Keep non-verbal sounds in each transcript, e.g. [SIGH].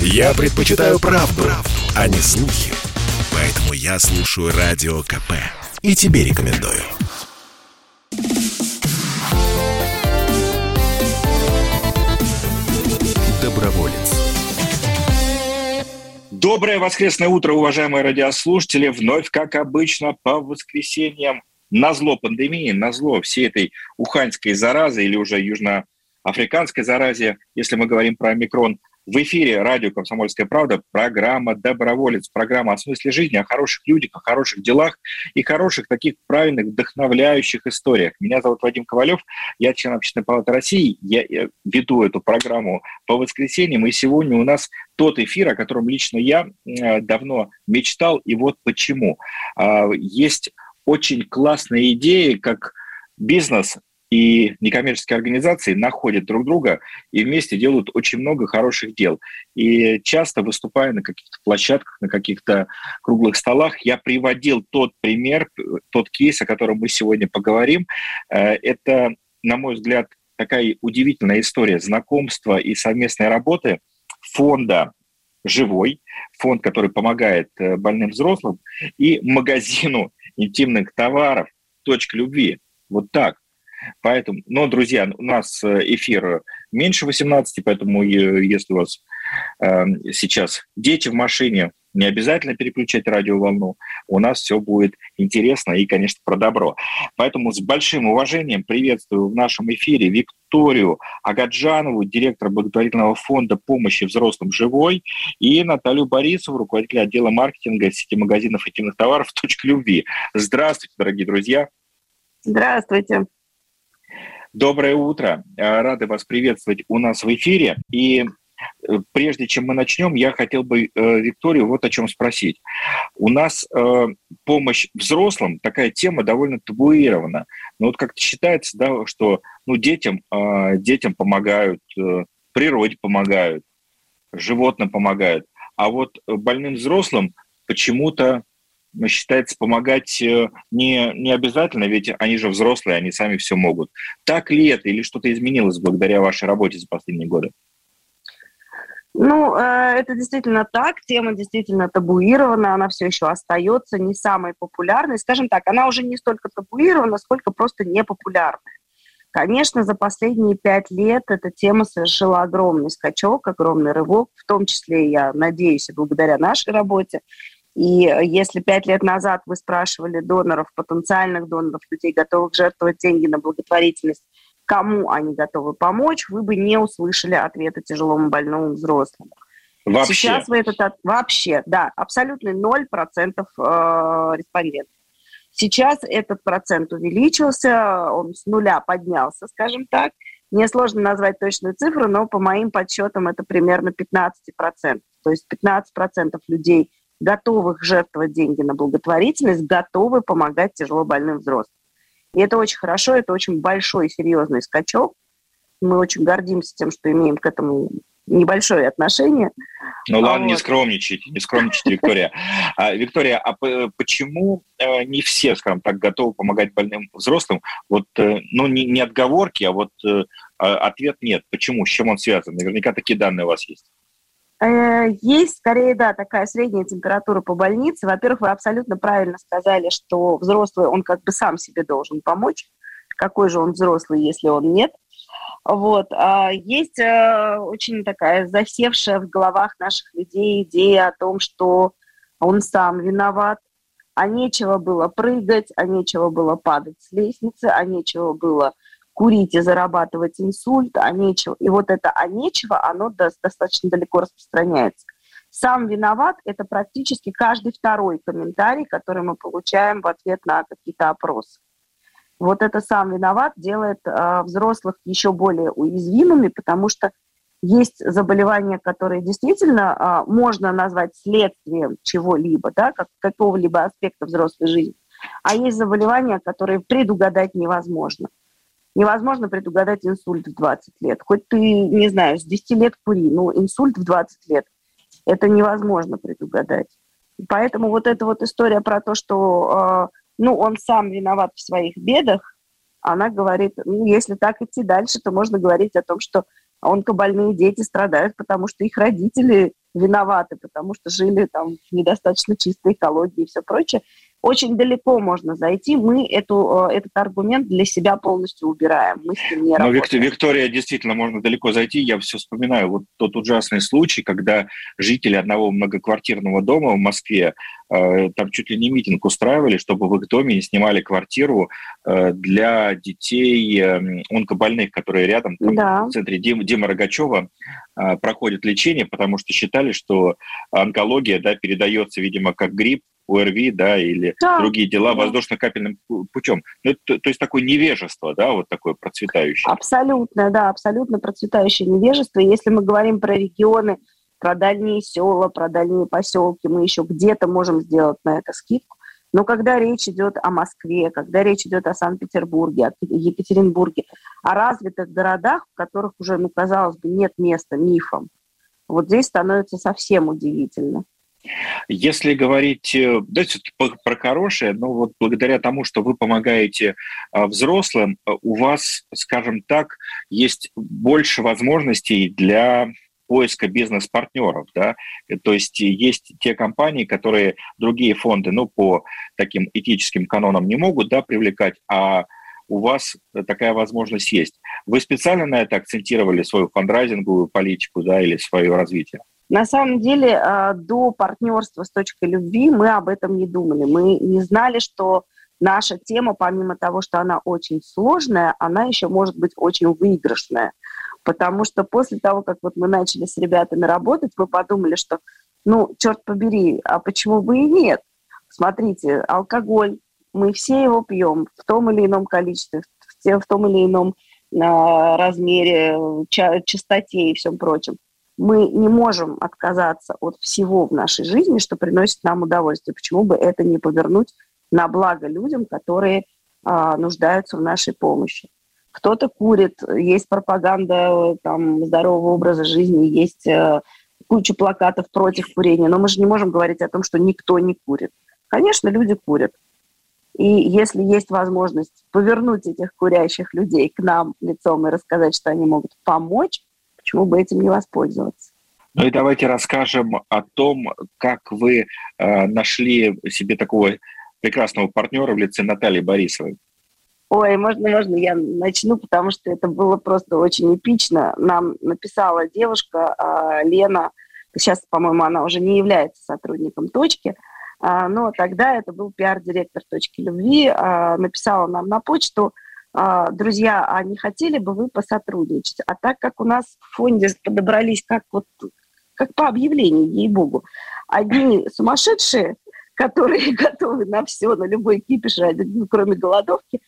Я предпочитаю правду, правду, а не слухи. Поэтому я слушаю Радио КП. И тебе рекомендую. Доброволец. Доброе воскресное утро, уважаемые радиослушатели. Вновь, как обычно, по воскресеньям на зло пандемии, на зло всей этой уханьской заразы или уже южноафриканской заразе, если мы говорим про омикрон, в эфире радио «Комсомольская правда» программа «Доброволец», программа о смысле жизни, о хороших людях, о хороших делах и хороших таких правильных, вдохновляющих историях. Меня зовут Вадим Ковалев, я член Общественной палаты России, я веду эту программу по воскресеньям, и сегодня у нас тот эфир, о котором лично я э, давно мечтал, и вот почему. А, есть очень классные идеи, как бизнес и некоммерческие организации находят друг друга и вместе делают очень много хороших дел. И часто выступая на каких-то площадках, на каких-то круглых столах, я приводил тот пример, тот кейс, о котором мы сегодня поговорим. Э, это, на мой взгляд, такая удивительная история знакомства и совместной работы фонда «Живой», фонд, который помогает э, больным взрослым, и магазину интимных товаров «Точка любви». Вот так. Поэтому, но, друзья, у нас э, эфир меньше 18, поэтому если у вас э, сейчас дети в машине, не обязательно переключать радиоволну. У нас все будет интересно и, конечно, про добро. Поэтому с большим уважением приветствую в нашем эфире Викторию Агаджанову, директора благотворительного фонда помощи взрослым «Живой», и Наталью Борисову, руководителя отдела маркетинга сети магазинов интимных товаров «Точка любви». Здравствуйте, дорогие друзья. Здравствуйте. Доброе утро. Э, рады вас приветствовать у нас в эфире. И э, прежде чем мы начнем, я хотел бы э, Викторию вот о чем спросить. У нас помощь взрослым, такая тема довольно табуирована. Но вот как-то считается, да, что ну, детям, детям помогают, природе помогают, животным помогают. А вот больным взрослым почему-то считается помогать э, не, не обязательно, ведь они же взрослые, они сами все могут. Так ли это или что-то изменилось благодаря вашей работе за последние годы? Ну, э, это действительно так, тема действительно табуирована, она все еще остается не самой популярной. Скажем так, она уже не столько табуирована, сколько просто непопулярная. Конечно, за последние пять лет эта тема совершила огромный скачок, огромный рывок, в том числе, я надеюсь, благодаря нашей работе. И э, если пять лет назад вы спрашивали доноров, потенциальных доноров, людей, готовых жертвовать деньги на благотворительность, кому они готовы помочь, вы бы не услышали ответа тяжелому больному взрослому. Вообще? Сейчас вы этот... Вообще, да, абсолютно 0% э, респондентов. Сейчас этот процент увеличился, он с нуля поднялся, скажем так. Мне сложно назвать точную цифру, но по моим подсчетам это примерно 15%. То есть 15% людей готовых жертвовать деньги на благотворительность, готовы помогать тяжело больным взрослым. И это очень хорошо, это очень большой, серьезный скачок. Мы очень гордимся тем, что имеем к этому небольшое отношение. Ну ладно, вот. не скромничайте, не скромничайте, Виктория. А, Виктория, а почему э, не все, скажем так, готовы помогать больным взрослым? Вот, э, ну, не, не отговорки, а вот э, а, ответ нет. Почему? С чем он связан? Наверняка такие данные у вас есть. Э, есть скорее, да, такая средняя температура по больнице. Во-первых, вы абсолютно правильно сказали, что взрослый, он как бы сам себе должен помочь. Какой же он взрослый, если он нет? Вот. А есть э, очень такая засевшая в головах наших людей идея о том, что он сам виноват, а нечего было прыгать, а нечего было падать с лестницы, а нечего было курить и зарабатывать инсульт, а нечего. И вот это «а нечего», оно достаточно далеко распространяется. Сам виноват – это практически каждый второй комментарий, который мы получаем в ответ на какие-то опросы. Вот это сам виноват делает э, взрослых еще более уязвимыми, потому что есть заболевания, которые действительно э, можно назвать следствием чего-либо, да, как, какого-либо аспекта взрослой жизни, а есть заболевания, которые предугадать невозможно. Невозможно предугадать инсульт в 20 лет. Хоть ты, не знаю, с 10 лет кури, но инсульт в 20 лет – это невозможно предугадать. Поэтому вот эта вот история про то, что э, ну, он сам виноват в своих бедах, она говорит, ну, если так идти дальше, то можно говорить о том, что онкобольные дети страдают, потому что их родители виноваты, потому что жили там в недостаточно чистой экологии и все прочее очень далеко можно зайти. Мы эту, э, этот аргумент для себя полностью убираем. Мы с ним не Но, работаем. Виктория, действительно, можно далеко зайти. Я все вспоминаю вот тот ужасный случай, когда жители одного многоквартирного дома в Москве э, там чуть ли не митинг устраивали, чтобы в их доме не снимали квартиру э, для детей э, онкобольных, которые рядом там, да. в центре Дим, Дима Рогачева проходят лечение, потому что считали, что онкология да, передается, видимо, как грипп ОРВИ, да, или да. другие дела да. воздушно-капельным путем. Ну, то, то есть такое невежество, да, вот такое процветающее. Абсолютно, да, абсолютно процветающее невежество. Если мы говорим про регионы, про дальние села, про дальние поселки, мы еще где-то можем сделать на это скидку. Но когда речь идет о Москве, когда речь идет о Санкт-Петербурге, о Екатеринбурге, о развитых городах, в которых уже, ну, казалось бы, нет места мифам, вот здесь становится совсем удивительно. Если говорить, э, да, про хорошее, но вот благодаря тому, что вы помогаете а, взрослым, э, у вас, скажем так, есть больше возможностей для поиска бизнес-партнеров, да, то есть есть те компании, которые другие фонды, ну, по таким этическим канонам не могут, да, привлекать, а у вас такая возможность есть. Вы специально на это акцентировали свою фандрайзинговую политику, да, или свое развитие? На самом деле, а, до партнерства с точкой любви мы об этом не думали. Мы не знали, что наша тема, помимо того, что она очень сложная, она еще может быть очень выигрышная. Потому что после того, как вот мы начали с ребятами работать, мы подумали, что, ну, черт побери, а почему бы и нет? Смотрите, алкоголь, мы все его пьем в том или ином количестве, в том или ином а, размере, частоте и всем прочем мы не можем отказаться от всего в нашей жизни, что приносит нам удовольствие. Почему бы это не повернуть на благо людям, которые а, нуждаются в нашей помощи? Кто-то курит, есть пропаганда там, здорового образа жизни, есть а, куча плакатов против курения, но мы же не можем говорить о том, что никто не курит. Конечно, люди курят. И если есть возможность повернуть этих курящих людей к нам лицом и рассказать, что они могут помочь, почему бы этим не воспользоваться? Ну и давайте расскажем о том, как вы э, нашли себе такого прекрасного партнера в лице Натальи Борисовой. Ой, можно, можно я начну, потому что это было просто очень эпично. Нам написала девушка э, Лена, сейчас, по-моему, она уже не является сотрудником точки, э, но тогда это был пиар-директор точки любви, э, написала нам на почту, друзья, а не хотели бы вы посотрудничать? А так как у нас в фонде подобрались как вот как по объявлению, ей-богу, одни сумасшедшие, которые [LAUGHS] готовы на все, на любой кипиш, кроме голодовки,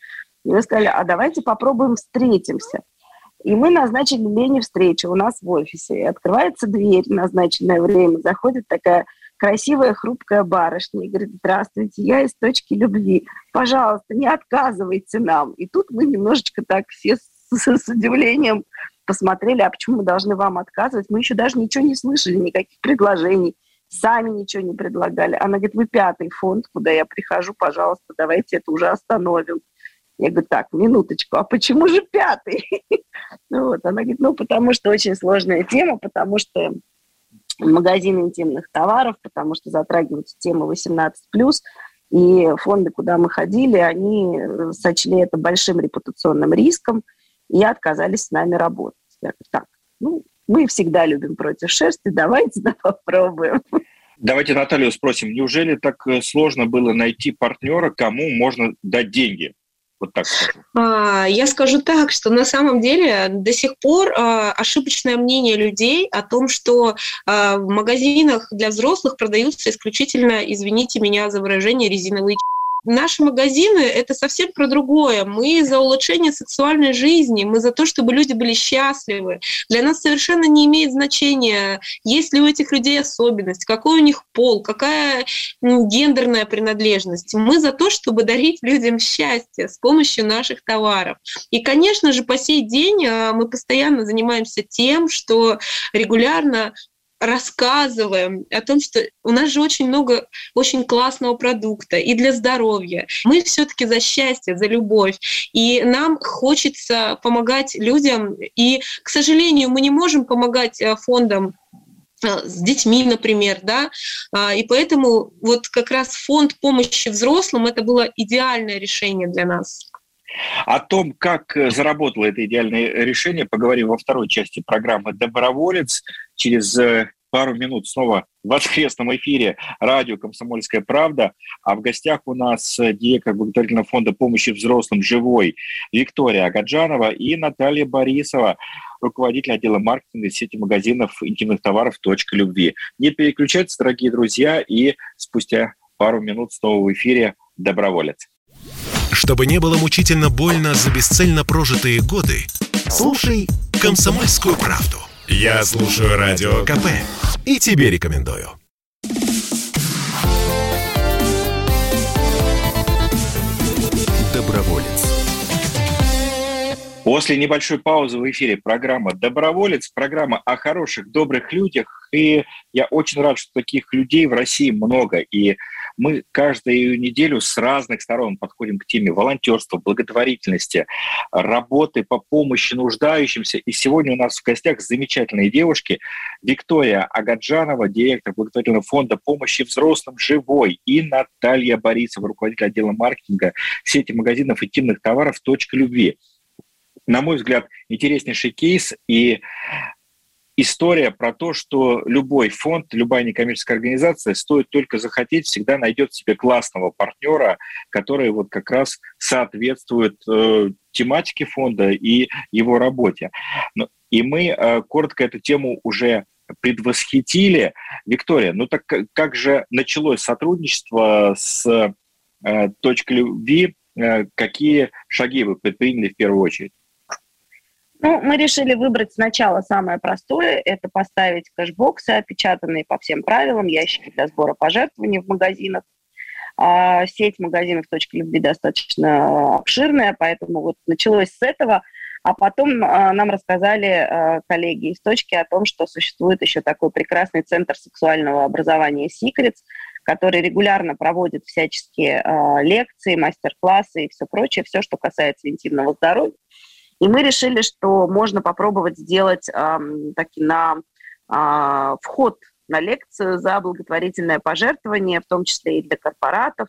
мы сказали, а давайте попробуем встретимся. И мы назначили Лене встречу у нас в офисе. И открывается дверь назначенное время, заходит такая красивая, хрупкая барышня и говорит, здравствуйте, я из точки любви, пожалуйста, не отказывайте нам. И тут мы немножечко так все [LAUGHS] с, с, удивлением посмотрели, а почему мы должны вам отказывать? Мы еще даже ничего не слышали, никаких предложений, сами ничего не предлагали. Она говорит, вы пятый фонд, куда я прихожу, пожалуйста, давайте это уже остановим. Я говорю, так, минуточку, а почему же пятый? [LAUGHS] вот, она говорит, ну, потому что очень сложная тема, потому что магазин интимных товаров, потому что затрагиваются темы 18+, и фонды, куда мы ходили, они э, сочли это большим репутационным риском и отказались с нами работать. Я говорю, так, ну, мы всегда любим против шерсти, давайте да, попробуем. Давайте Наталью спросим, неужели так э, сложно было найти партнера, кому можно дать деньги? Вот так. А, я скажу так, что на самом деле до сих пор а, ошибочное мнение людей о том, что а, в магазинах для взрослых продаются исключительно, извините меня за выражение, резиновые Наши магазины — это совсем про другое. Мы за улучшение сексуальной жизни, мы за то, чтобы люди были счастливы. Для нас совершенно не имеет значения, есть ли у этих людей особенность, какой у них пол, какая гендерная принадлежность. Мы за то, чтобы дарить людям счастье с помощью наших товаров. И, конечно же, по сей день а, мы постоянно занимаемся тем, что регулярно рассказываем о том, что у нас же очень много очень классного продукта и для здоровья. Мы все-таки за счастье, за любовь. И нам хочется помогать людям. И, к сожалению, мы не можем помогать э, фондам э, с детьми, например, да, а, и поэтому вот как раз фонд помощи взрослым это было идеальное решение для нас. О том, как э, заработало это идеальное решение, поговорим во второй части программы «Доброволец». Через э, пару минут снова в воскресном эфире радио «Комсомольская правда». А в гостях у нас э, директор благотворительного фонда помощи взрослым «Живой» Виктория Агаджанова и Наталья Борисова, руководитель отдела маркетинга сети магазинов интимных товаров «Точка любви». Не переключайтесь, дорогие друзья, и спустя пару минут снова в эфире «Доброволец». Чтобы не было мучительно больно за бесцельно прожитые годы, слушай «Комсомольскую правду». Я слушаю Радио КП и тебе рекомендую. Доброволец. После небольшой паузы в эфире программа «Доброволец», программа о хороших, добрых людях. И я очень рад, что таких людей в России много. И мы каждую неделю с разных сторон подходим к теме волонтерства, благотворительности, работы по помощи нуждающимся. И сегодня у нас в гостях замечательные девушки. Виктория Агаджанова, директор благотворительного фонда помощи взрослым «Живой», и Наталья Борисова, руководитель отдела маркетинга сети магазинов интимных товаров «Точка любви» на мой взгляд, интереснейший кейс и история про то, что любой фонд, любая некоммерческая организация, стоит только захотеть, всегда найдет себе классного партнера, который вот как раз соответствует э, тематике фонда и его работе. И мы э, коротко эту тему уже предвосхитили. Виктория, ну так как же началось сотрудничество с э, точкой любви? Э, какие шаги вы предприняли в первую очередь? Ну, мы решили выбрать сначала самое простое, это поставить кэшбоксы, опечатанные по всем правилам, ящики для сбора пожертвований в магазинах. А, сеть магазинов «Точки любви» достаточно обширная, поэтому вот началось с этого, а потом а, нам рассказали а, коллеги из «Точки» о том, что существует еще такой прекрасный центр сексуального образования «Secrets», который регулярно проводит всяческие лекции, мастер-классы и все прочее, все, что касается интимного здоровья. И мы решили, что можно попробовать сделать э, таки на э, вход на лекцию за благотворительное пожертвование, в том числе и для корпоратов.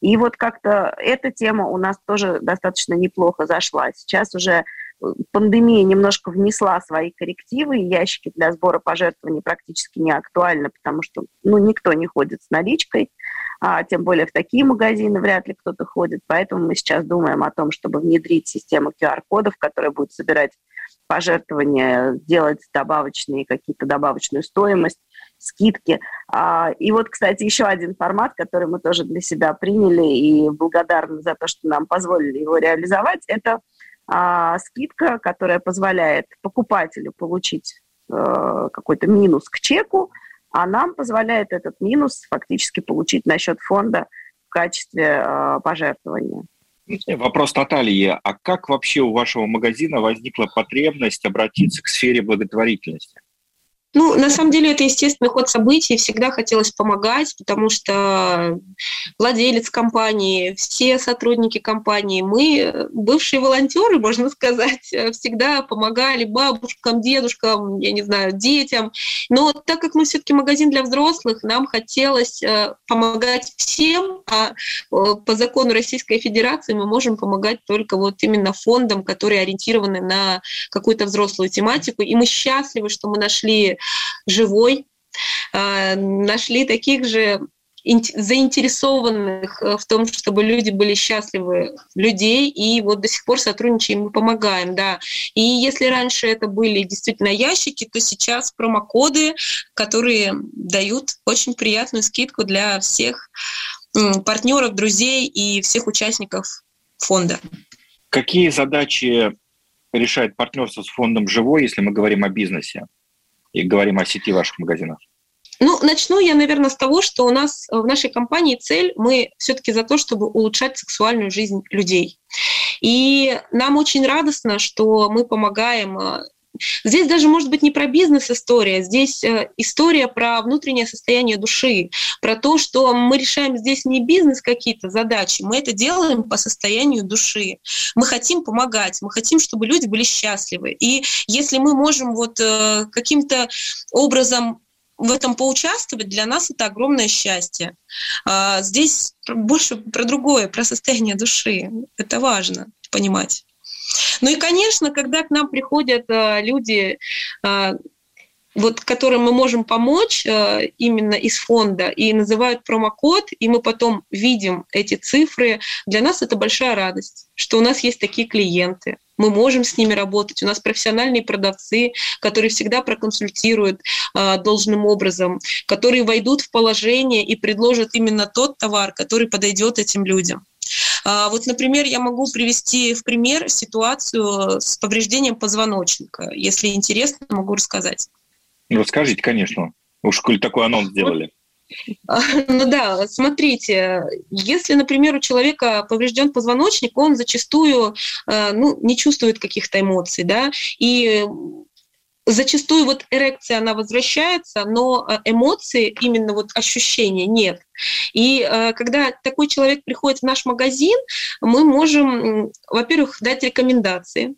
И вот как-то эта тема у нас тоже достаточно неплохо зашла. Сейчас уже пандемия немножко внесла свои коррективы, ящики для сбора пожертвований практически не актуальны, потому что ну, никто не ходит с наличкой а тем более в такие магазины вряд ли кто-то ходит. Поэтому мы сейчас думаем о том, чтобы внедрить систему QR-кодов, которая будет собирать пожертвования, делать добавочные какие-то добавочную стоимость, скидки. А, и вот, кстати, еще один формат, который мы тоже для себя приняли и благодарны за то, что нам позволили его реализовать, это а, скидка, которая позволяет покупателю получить э, какой-то минус к чеку, а нам позволяет этот минус фактически получить на счет фонда в качестве э, пожертвования. Вопрос Натальи. А как вообще у вашего магазина возникла потребность обратиться к сфере благотворительности? Ну, на самом деле, это естественный ход событий. Всегда хотелось помогать, потому что владелец компании, все сотрудники компании, мы, бывшие волонтеры, можно сказать, всегда помогали бабушкам, дедушкам, я не знаю, детям. Но так как мы все-таки магазин для взрослых, нам хотелось э, помогать всем, а э, по закону Российской Федерации мы можем помогать только вот именно фондам, которые ориентированы на какую-то взрослую тематику. И мы счастливы, что мы нашли живой, а, нашли таких же заинтересованных э, в том, чтобы люди были счастливы, людей, и вот до сих пор сотрудничаем и помогаем, да. И если раньше это были действительно ящики, то сейчас промокоды, которые дают очень приятную скидку для всех партнеров, друзей и всех участников фонда. Какие задачи решает партнерство с фондом «Живой», если мы говорим о бизнесе? И говорим о сети ваших магазинов? Ну, начну я, наверное, с того, что у нас в нашей компании цель, мы все-таки за то, чтобы улучшать сексуальную жизнь людей. И нам очень радостно, что мы помогаем э, здесь даже может быть не про бизнес-история, здесь э, история про внутреннее состояние души, про то, что мы решаем здесь не бизнес какие-то задачи, мы это делаем по состоянию души. Мы хотим помогать, мы хотим, чтобы люди были счастливы. И если мы можем вот э, каким-то образом в этом поучаствовать, для нас это огромное счастье. А здесь больше про другое, про состояние души. Это важно понимать. Ну и, конечно, когда к нам приходят э, люди, э, вот, которым мы можем помочь э, именно из фонда, и называют промокод, и мы потом видим эти цифры, для нас это большая радость, что у нас есть такие клиенты. Мы можем с ними работать. У нас профессиональные продавцы, которые всегда проконсультируют э, должным образом, которые войдут в положение и предложат именно тот товар, который подойдет этим людям. А, вот, например, я могу привести в пример ситуацию с повреждением позвоночника. Если интересно, могу рассказать. Ну, расскажите, конечно. Уж коль такой анонс сделали. А, ну да, смотрите, если, например, у человека поврежден позвоночник, он зачастую э, ну, не чувствует каких-то эмоций, да, и зачастую вот эрекция, она возвращается, но э, эмоции, именно вот ощущения нет. И э, когда такой человек приходит в наш магазин, мы можем, во-первых, дать рекомендации,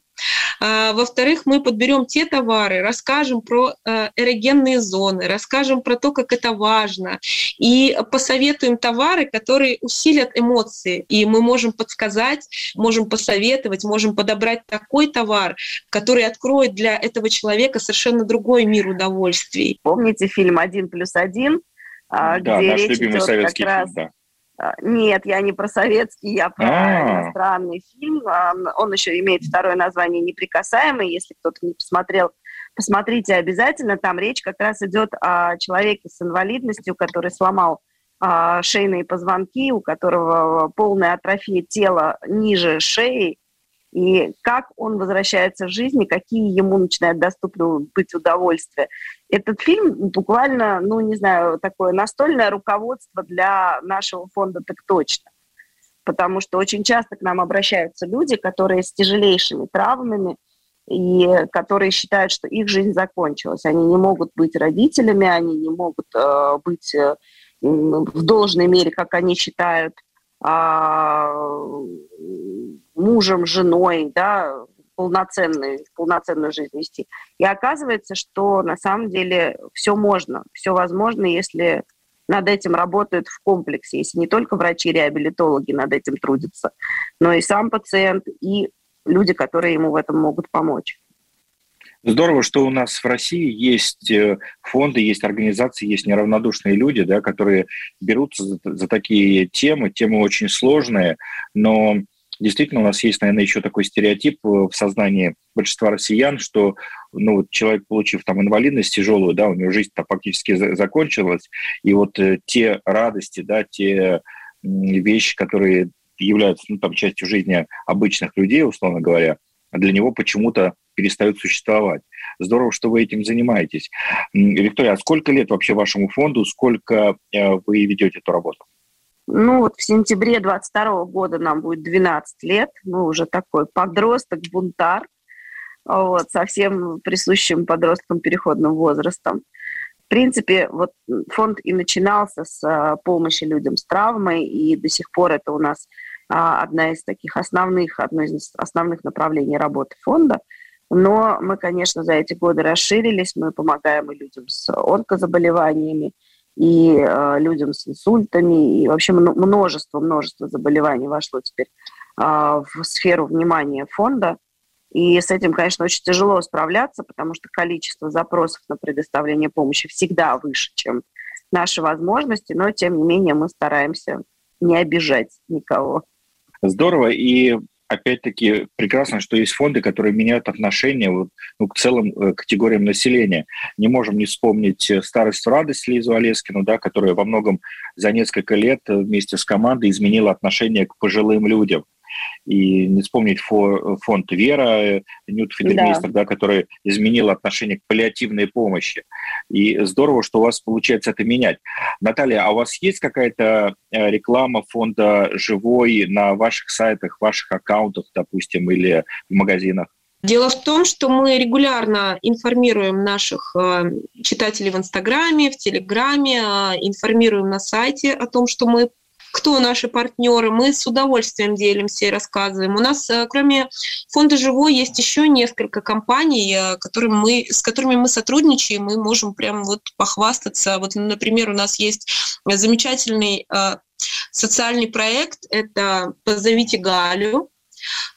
во-вторых, мы подберем те товары, расскажем про э, эрогенные зоны, расскажем про то, как это важно, и посоветуем товары, которые усилят эмоции. И мы можем подсказать, можем посоветовать, можем подобрать такой товар, который откроет для этого человека совершенно другой мир удовольствий. Помните фильм «Один плюс один»? А, да, где наш речь любимый советский фильм, раз... да а, нет, я не про советский, я про А-а-а. иностранный фильм. А, он еще имеет второе название «Неприкасаемый». Если кто-то не посмотрел, посмотрите обязательно. Там речь как раз идет о человеке с инвалидностью, который сломал шейные позвонки, у которого полная атрофия тела ниже шеи, и как он возвращается в жизнь, и какие ему начинают доступны быть удовольствия. Этот фильм буквально, ну, не знаю, такое настольное руководство для нашего фонда «Так точно». Потому что очень часто к нам обращаются люди, которые с тяжелейшими травмами, и которые считают, что их жизнь закончилась. Они не могут быть родителями, они не могут э, быть э, в должной мере, как они считают, мужем, женой, да, полноценную, полноценную жизнь вести. И оказывается, что на самом деле все можно, все возможно, если над этим работают в комплексе, если не только врачи-реабилитологи над этим трудятся, но и сам пациент, и люди, которые ему в этом могут помочь. Здорово, что у нас в России есть э, фонды, есть организации, есть неравнодушные люди, да, которые берутся за, за такие темы. Темы очень сложные, но действительно у нас есть, наверное, еще такой стереотип э, в сознании большинства россиян, что ну, вот человек, получив там инвалидность тяжелую, да, у него жизнь-то фактически закончилась, и вот э, те радости, да, те вещи, которые являются ну, там, частью жизни обычных людей, условно говоря, для него почему-то перестают существовать. Здорово, что вы этим занимаетесь. Виктория, а сколько лет вообще вашему фонду, сколько э, вы ведете эту работу? Ну, вот в сентябре 22 года нам будет 12 лет. Мы уже такой подросток, бунтар, вот, совсем присущим подросткам переходным возрастом. В принципе, вот фонд и начинался с а, помощи людям с травмой, и до сих пор это у нас одна из таких основных, одно из основных направлений работы фонда. Но мы, конечно, за эти годы расширились, мы помогаем и людям с онкозаболеваниями, и э, людям с инсультами, и вообще множество, множество заболеваний вошло теперь э, в сферу внимания фонда. И с этим, конечно, очень тяжело справляться, потому что количество запросов на предоставление помощи всегда выше, чем наши возможности, но, тем не менее, мы стараемся не обижать никого. Здорово. И опять-таки прекрасно, что есть фонды, которые меняют отношение вот, ну, к целым э, категориям населения. Не можем не вспомнить э, «Старость в радость» Лизу Олескину, да, которая во многом за несколько лет э, вместе с командой изменила отношение к пожилым людям и не вспомнить фонд Вера Нют Фидельмейстер, да. да, который изменил отношение к паллиативной помощи. И здорово, что у вас получается это менять. Наталья, а у вас есть какая-то э, реклама фонда «Живой» на ваших сайтах, ваших аккаунтах, допустим, или в магазинах? Дело в том, что мы регулярно информируем наших э, читателей в Инстаграме, в Телеграме, э, информируем на сайте о том, что мы кто наши партнеры, мы с удовольствием делимся и рассказываем. У нас, э, кроме фонда «Живой», есть еще несколько компаний, которым мы, с которыми мы сотрудничаем, мы можем прям вот похвастаться. Вот, например, у нас есть замечательный социальный проект, это «Позовите Галю»,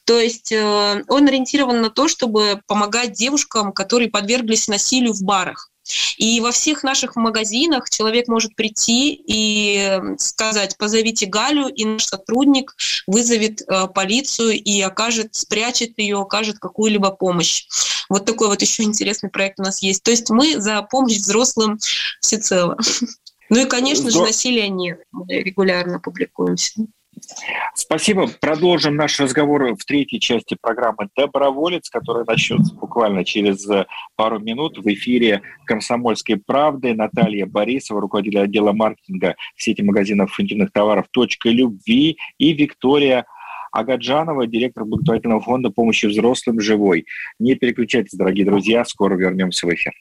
то есть э, он ориентирован на то, чтобы помогать девушкам, которые подверглись насилию в барах. И во всех наших магазинах человек может прийти и сказать, позовите Галю, и наш сотрудник вызовет э, полицию и окажет, спрячет ее, окажет какую-либо помощь. Вот такой вот еще интересный проект у нас есть. То есть мы за помощь взрослым всецело. [LAUGHS] Ну и, конечно же, насилия нет. Мы регулярно публикуемся. Спасибо. Продолжим наш разговор в третьей части программы «Доброволец», которая начнется буквально через пару минут в эфире «Комсомольской правды». Наталья Борисова, руководитель отдела маркетинга сети магазинов интимных товаров «Точка любви» и Виктория Агаджанова, директор благотворительного фонда помощи взрослым «Живой». Не переключайтесь, дорогие друзья, скоро вернемся в эфир.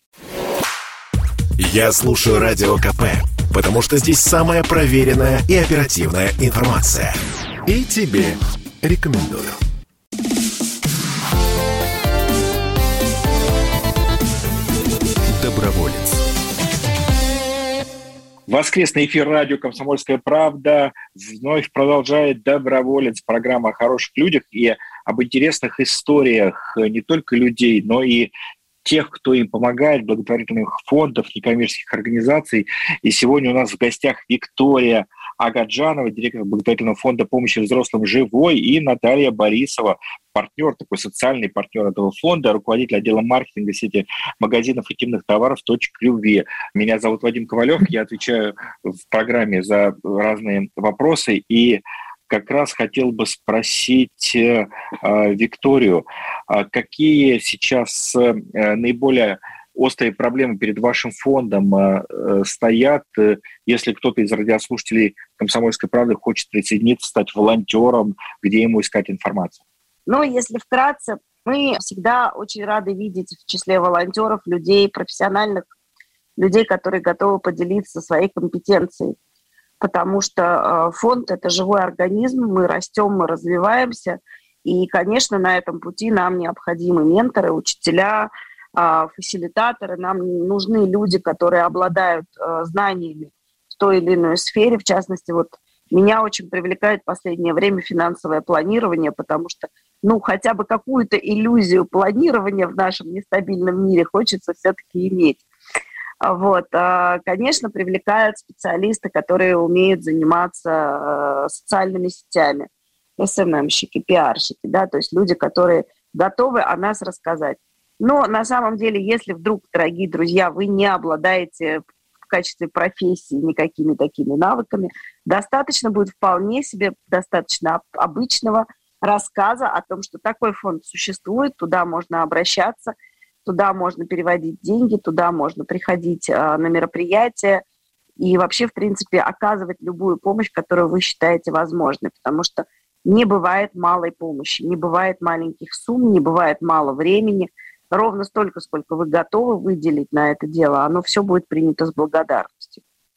Я слушаю Радио КП потому что здесь самая проверенная и оперативная информация. И тебе рекомендую. Доброволец. Воскресный эфир радио «Комсомольская правда» вновь продолжает «Доброволец» программа о хороших людях и об интересных историях не только людей, но и тех, кто им помогает, благотворительных фондов, некоммерческих организаций. И сегодня у нас в гостях Виктория Агаджанова, директор благотворительного фонда помощи взрослым «Живой», и Наталья Борисова, партнер, такой социальный партнер этого фонда, руководитель отдела маркетинга сети магазинов интимных товаров «Точка любви». Меня зовут Вадим Ковалев, я отвечаю в программе за разные вопросы, и как раз хотел бы спросить э, э, Викторию, э, какие сейчас э, наиболее острые проблемы перед вашим фондом э, стоят, если кто-то из радиослушателей «Комсомольской правды» хочет присоединиться, стать волонтером, где ему искать информацию? Ну, если вкратце, мы всегда очень рады видеть в числе волонтеров людей профессиональных, людей, которые готовы поделиться своей компетенцией потому что э, фонд – это живой организм, мы растем, мы развиваемся, и, конечно, на этом пути нам необходимы менторы, учителя, э, фасилитаторы, нам нужны люди, которые обладают э, знаниями в той или иной сфере, в частности, вот меня очень привлекает в последнее время финансовое планирование, потому что, ну, хотя бы какую-то иллюзию планирования в нашем нестабильном мире хочется все-таки иметь. Вот, а, конечно, привлекают специалисты, которые умеют заниматься э, социальными сетями, СММщики, пиарщики, да, то есть люди, которые готовы о нас рассказать. Но на самом деле, если вдруг, дорогие друзья, вы не обладаете в качестве профессии никакими такими навыками, достаточно будет вполне себе достаточно обычного рассказа о том, что такой фонд существует, туда можно обращаться – туда можно переводить деньги, туда можно приходить а, на мероприятия и вообще, в принципе, оказывать любую помощь, которую вы считаете возможной, потому что не бывает малой помощи, не бывает маленьких сумм, не бывает мало времени. Ровно столько, сколько вы готовы выделить на это дело, оно все будет принято с благодарностью.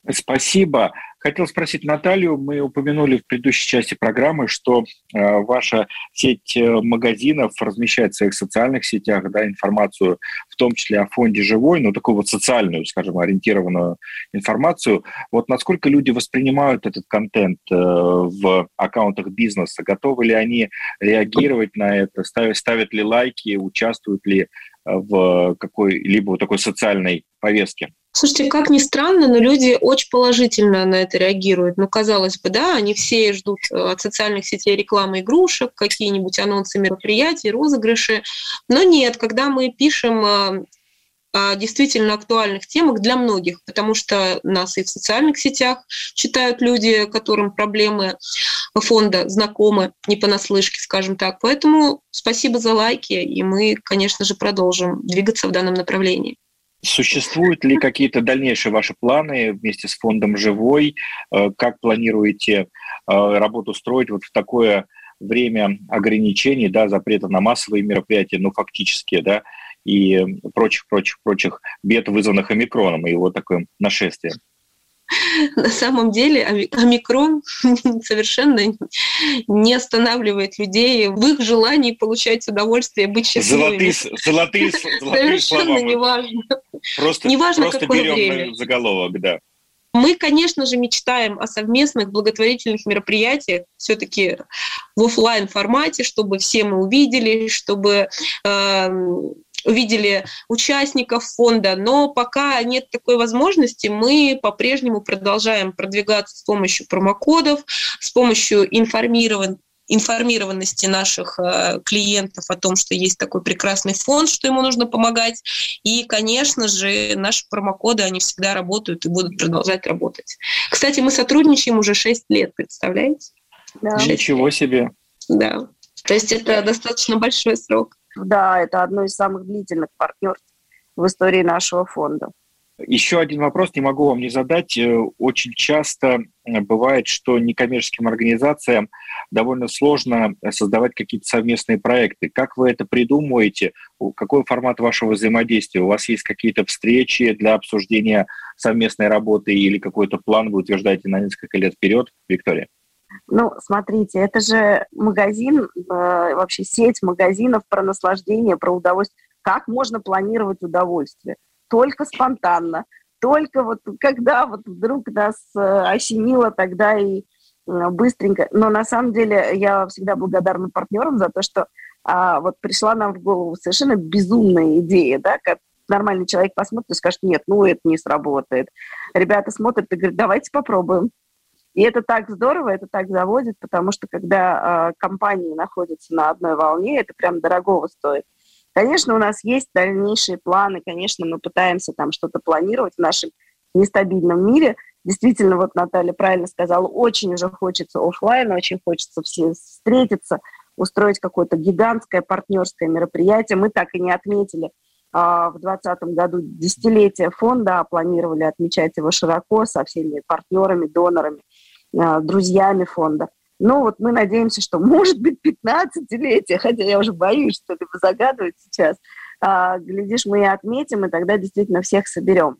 Спасибо. Хотел спросить Наталью, мы упомянули в предыдущей части программы, что э, ваша сеть э, магазинов размещает в своих социальных сетях да, информацию, в том числе о фонде «Живой», ну, такую вот социальную, скажем, ориентированную информацию. Вот насколько люди воспринимают этот контент э, в аккаунтах бизнеса? Готовы ли они реагировать на это? Ставят, ставят ли лайки? Участвуют ли в какой-либо такой социальной повестке? Слушайте, как ни странно, но люди очень положительно на это реагируют. Ну, казалось бы, да, они все ждут э, от социальных сетей рекламы игрушек, какие-нибудь анонсы мероприятий, розыгрыши. Но нет, когда мы пишем э, действительно актуальных темах для многих, потому что нас и в социальных сетях читают люди, которым проблемы фонда знакомы, не понаслышке, скажем так. Поэтому спасибо за лайки, и мы, конечно же, продолжим двигаться в данном направлении. Существуют ли какие-то дальнейшие ваши планы вместе с фондом «Живой»? Э, как планируете э, работу строить вот в такое время ограничений, да, запрета на массовые мероприятия, ну, фактически, да, и прочих-прочих-прочих бед, вызванных омикроном и его таким нашествием. На самом деле омикрон [LAUGHS] совершенно не останавливает людей в их желании получать удовольствие, быть счастливыми. Золотые, золотые, золотые Совершенно неважно. Просто, неважно, просто какое берем время. заголовок, да. Мы, конечно же, мечтаем о совместных благотворительных мероприятиях все-таки в офлайн формате, чтобы все мы увидели, чтобы э, увидели участников фонда, но пока нет такой возможности, мы по-прежнему продолжаем продвигаться с помощью промокодов, с помощью информирован информированности наших э, клиентов о том, что есть такой прекрасный фонд, что ему нужно помогать. И, конечно же, наши промокоды, они всегда работают и будут продолжать работать. Кстати, мы сотрудничаем уже 6 лет, представляете? Да. Ничего себе. Да. То есть это достаточно большой срок. Да, это одно из самых длительных партнерств в истории нашего фонда. Еще один вопрос не могу вам не задать. Э, Очень часто э, бывает, что некоммерческим организациям довольно сложно создавать какие-то совместные проекты. Как вы это придумываете? Какой формат вашего взаимодействия? У вас есть какие-то встречи для обсуждения совместной работы или какой-то план вы утверждаете на несколько лет вперед, Виктория? Ну, смотрите, это же магазин, э, вообще сеть магазинов про наслаждение, про удовольствие. Как можно планировать удовольствие? Только спонтанно, только вот когда вот вдруг нас э, осенило, тогда и э, быстренько. Но на самом деле я всегда благодарна партнерам за то, что а, вот пришла нам в голову совершенно безумная идея, да, как нормальный человек посмотрит и скажет, нет, ну это не сработает. Ребята смотрят и говорят, давайте попробуем. И это так здорово, это так заводит, потому что когда э, компании находятся на одной волне, это прям дорогого стоит. Конечно, у нас есть дальнейшие планы, конечно, мы пытаемся там что-то планировать в нашем нестабильном мире. Действительно, вот Наталья правильно сказала, очень уже хочется офлайн, очень хочется все встретиться, устроить какое-то гигантское партнерское мероприятие. Мы так и не отметили а, в 2020 году десятилетие фонда, а планировали отмечать его широко со всеми партнерами, донорами, а, друзьями фонда. Ну вот мы надеемся, что может быть 15-летие, хотя я уже боюсь что-либо загадывать сейчас. А, глядишь, мы и отметим, и тогда действительно всех соберем.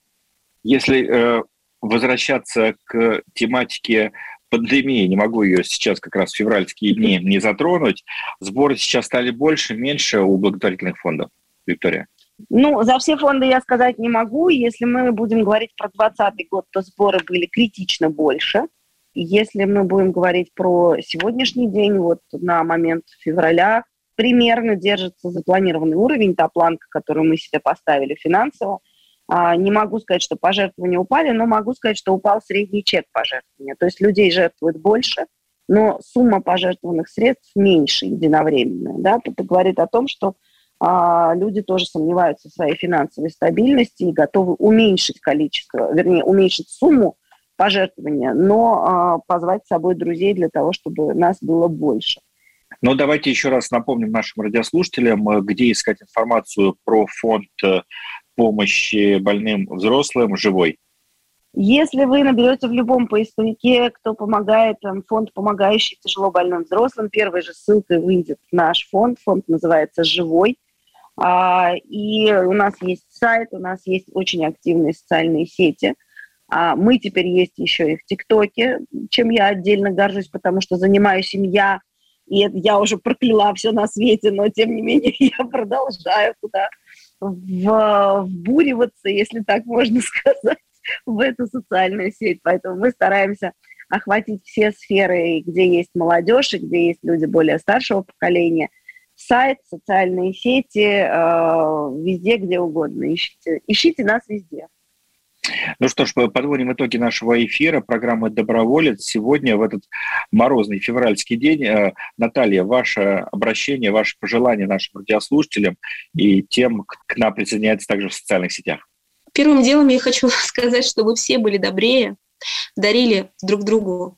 Если э, возвращаться к тематике пандемии, не могу ее сейчас как раз в февральские дни не затронуть, сборы сейчас стали больше, меньше у благотворительных фондов, Виктория? Ну, за все фонды я сказать не могу. Если мы будем говорить про 2020 год, то сборы были критично больше. Если мы будем говорить про сегодняшний день, вот на момент февраля, примерно держится запланированный уровень, та планка, которую мы себе поставили финансово. А, Не могу сказать, что пожертвования упали, но могу сказать, что упал средний чек пожертвования. То есть людей жертвует больше, но сумма пожертвованных средств меньше единовременная. Да? Это говорит о том, что а, люди тоже сомневаются в своей финансовой стабильности и готовы уменьшить количество, вернее, уменьшить сумму пожертвования, но а, позвать с собой друзей для того, чтобы нас было больше. Но давайте еще раз напомним нашим радиослушателям, э, где искать информацию про фонд э, помощи больным взрослым живой. Если вы наберете в любом поисковике, кто помогает, там, фонд, помогающий тяжело больным взрослым, первой же ссылкой выйдет наш фонд. Фонд называется «Живой». А, и у нас есть сайт, у нас есть очень активные социальные сети. А, мы теперь есть еще и в ТикТоке, чем я отдельно горжусь, потому что занимаюсь им я, и я уже прокляла все на свете, но тем не менее [LAUGHS] я продолжаю туда вбуриваться, если так можно [LAUGHS] сказать, в эту социальную сеть. Поэтому мы стараемся охватить все сферы, где есть молодежь и где есть люди более старшего поколения. Сайт, социальные сети, э, везде, где угодно. Ищите, ищите нас везде. Ну что ж, подводим итоги нашего эфира программы «Доброволец». Сегодня, в этот морозный февральский день, э, Наталья, ваше обращение, ваше пожелание нашим радиослушателям и тем, к нам присоединяется также в социальных сетях. Первым делом я хочу [LAUGHS] сказать, чтобы все были добрее, дарили друг другу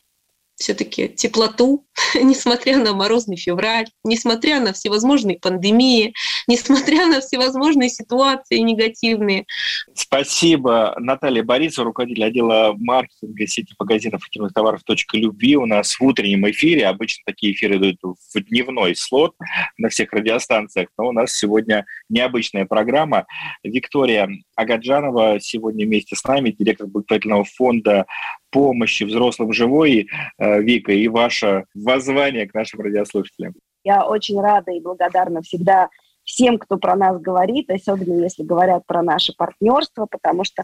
все-таки теплоту, [LAUGHS] несмотря на морозный февраль, несмотря на всевозможные пандемии, несмотря на всевозможные ситуации негативные. Спасибо, Наталья Борисова, руководитель отдела маркетинга сети магазинов интимных товаров «Точка любви». У нас в утреннем эфире. Обычно такие эфиры идут в дневной слот на всех радиостанциях, но у нас сегодня необычная программа. Виктория Агаджанова сегодня вместе с нами, директор благотворительного фонда помощи взрослым живой, э, Вика, и ваше воззвание к нашим радиослушателям. Я очень рада и благодарна всегда всем, кто про нас говорит, особенно если говорят про наше партнерство, потому что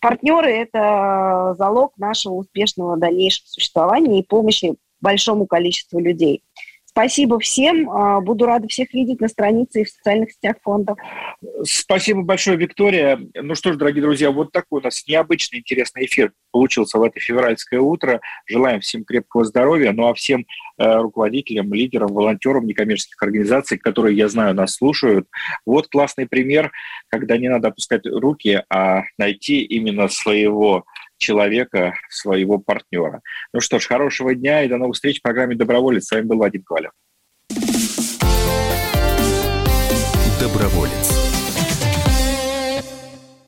партнеры – это залог нашего успешного дальнейшего существования и помощи большому количеству людей. Спасибо всем. А, буду рада всех видеть на странице и в социальных сетях фондов. Спасибо большое, Виктория. Ну что ж, дорогие друзья, вот такой у нас необычный интересный эфир получился в это февральское утро. Желаем всем крепкого здоровья, ну а всем э, руководителям, лидерам, волонтерам некоммерческих организаций, которые, я знаю, нас слушают. Вот классный пример, когда не надо опускать руки, а найти именно своего человека, своего партнера. Ну что ж, хорошего дня и до новых встреч в программе «Доброволец». С вами был Вадим Ковалев. Доброволец.